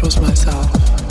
Was myself.